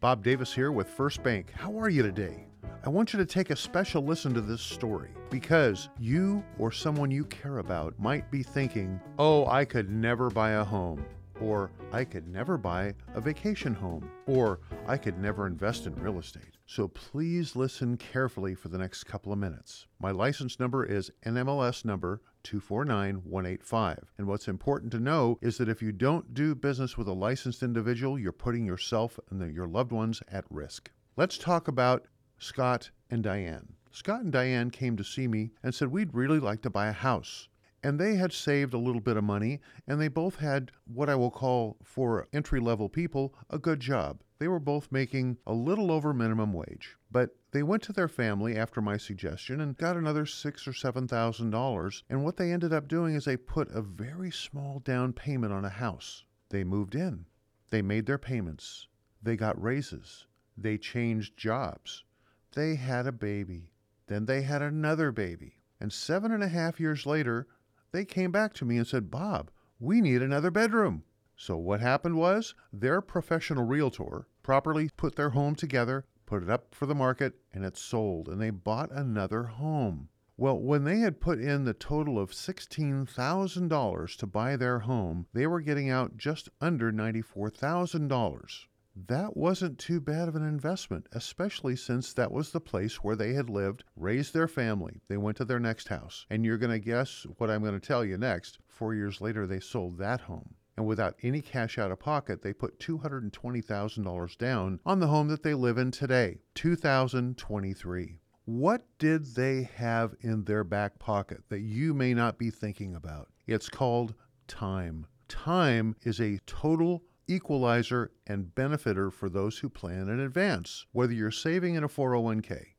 Bob Davis here with First Bank. How are you today? I want you to take a special listen to this story because you or someone you care about might be thinking, oh, I could never buy a home, or I could never buy a vacation home, or I could never invest in real estate. So please listen carefully for the next couple of minutes. My license number is NMLS number 249185. And what's important to know is that if you don't do business with a licensed individual, you're putting yourself and the, your loved ones at risk. Let's talk about Scott and Diane. Scott and Diane came to see me and said, We'd really like to buy a house. And they had saved a little bit of money, and they both had what I will call, for entry level people, a good job. They were both making a little over minimum wage. But they went to their family after my suggestion and got another six or seven thousand dollars. And what they ended up doing is they put a very small down payment on a house. They moved in. They made their payments. They got raises. They changed jobs. They had a baby. Then they had another baby. And seven and a half years later, they came back to me and said, Bob, we need another bedroom. So what happened was their professional realtor properly put their home together, put it up for the market, and it sold, and they bought another home. Well, when they had put in the total of $16,000 to buy their home, they were getting out just under $94,000 that wasn't too bad of an investment, especially since that was the place where they had lived, raised their family. They went to their next house. And you're going to guess what I'm going to tell you next. Four years later, they sold that home. And without any cash out of pocket, they put $220,000 down on the home that they live in today, 2023. What did they have in their back pocket that you may not be thinking about? It's called time. Time is a total equalizer and benefiter for those who plan in advance. Whether you're saving in a 401k,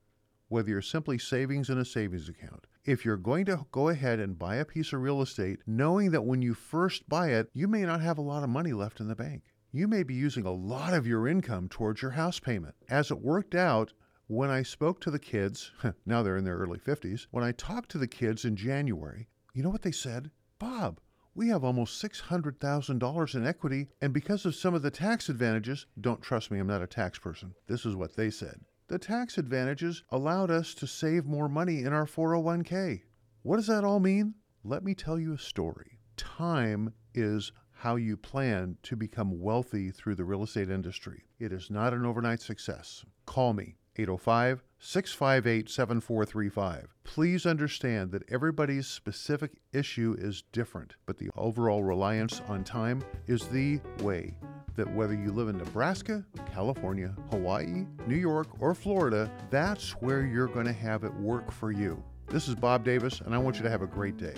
whether you're simply savings in a savings account, if you're going to go ahead and buy a piece of real estate, knowing that when you first buy it, you may not have a lot of money left in the bank. You may be using a lot of your income towards your house payment. As it worked out, when I spoke to the kids, now they're in their early 50s, when I talked to the kids in January, you know what they said? Bob, we have almost $600,000 in equity, and because of some of the tax advantages, don't trust me, I'm not a tax person. This is what they said. The tax advantages allowed us to save more money in our 401k. What does that all mean? Let me tell you a story. Time is how you plan to become wealthy through the real estate industry. It is not an overnight success. Call me 805 658 7435. Please understand that everybody's specific issue is different, but the overall reliance on time is the way that whether you live in Nebraska, California, Hawaii, New York, or Florida, that's where you're going to have it work for you. This is Bob Davis, and I want you to have a great day.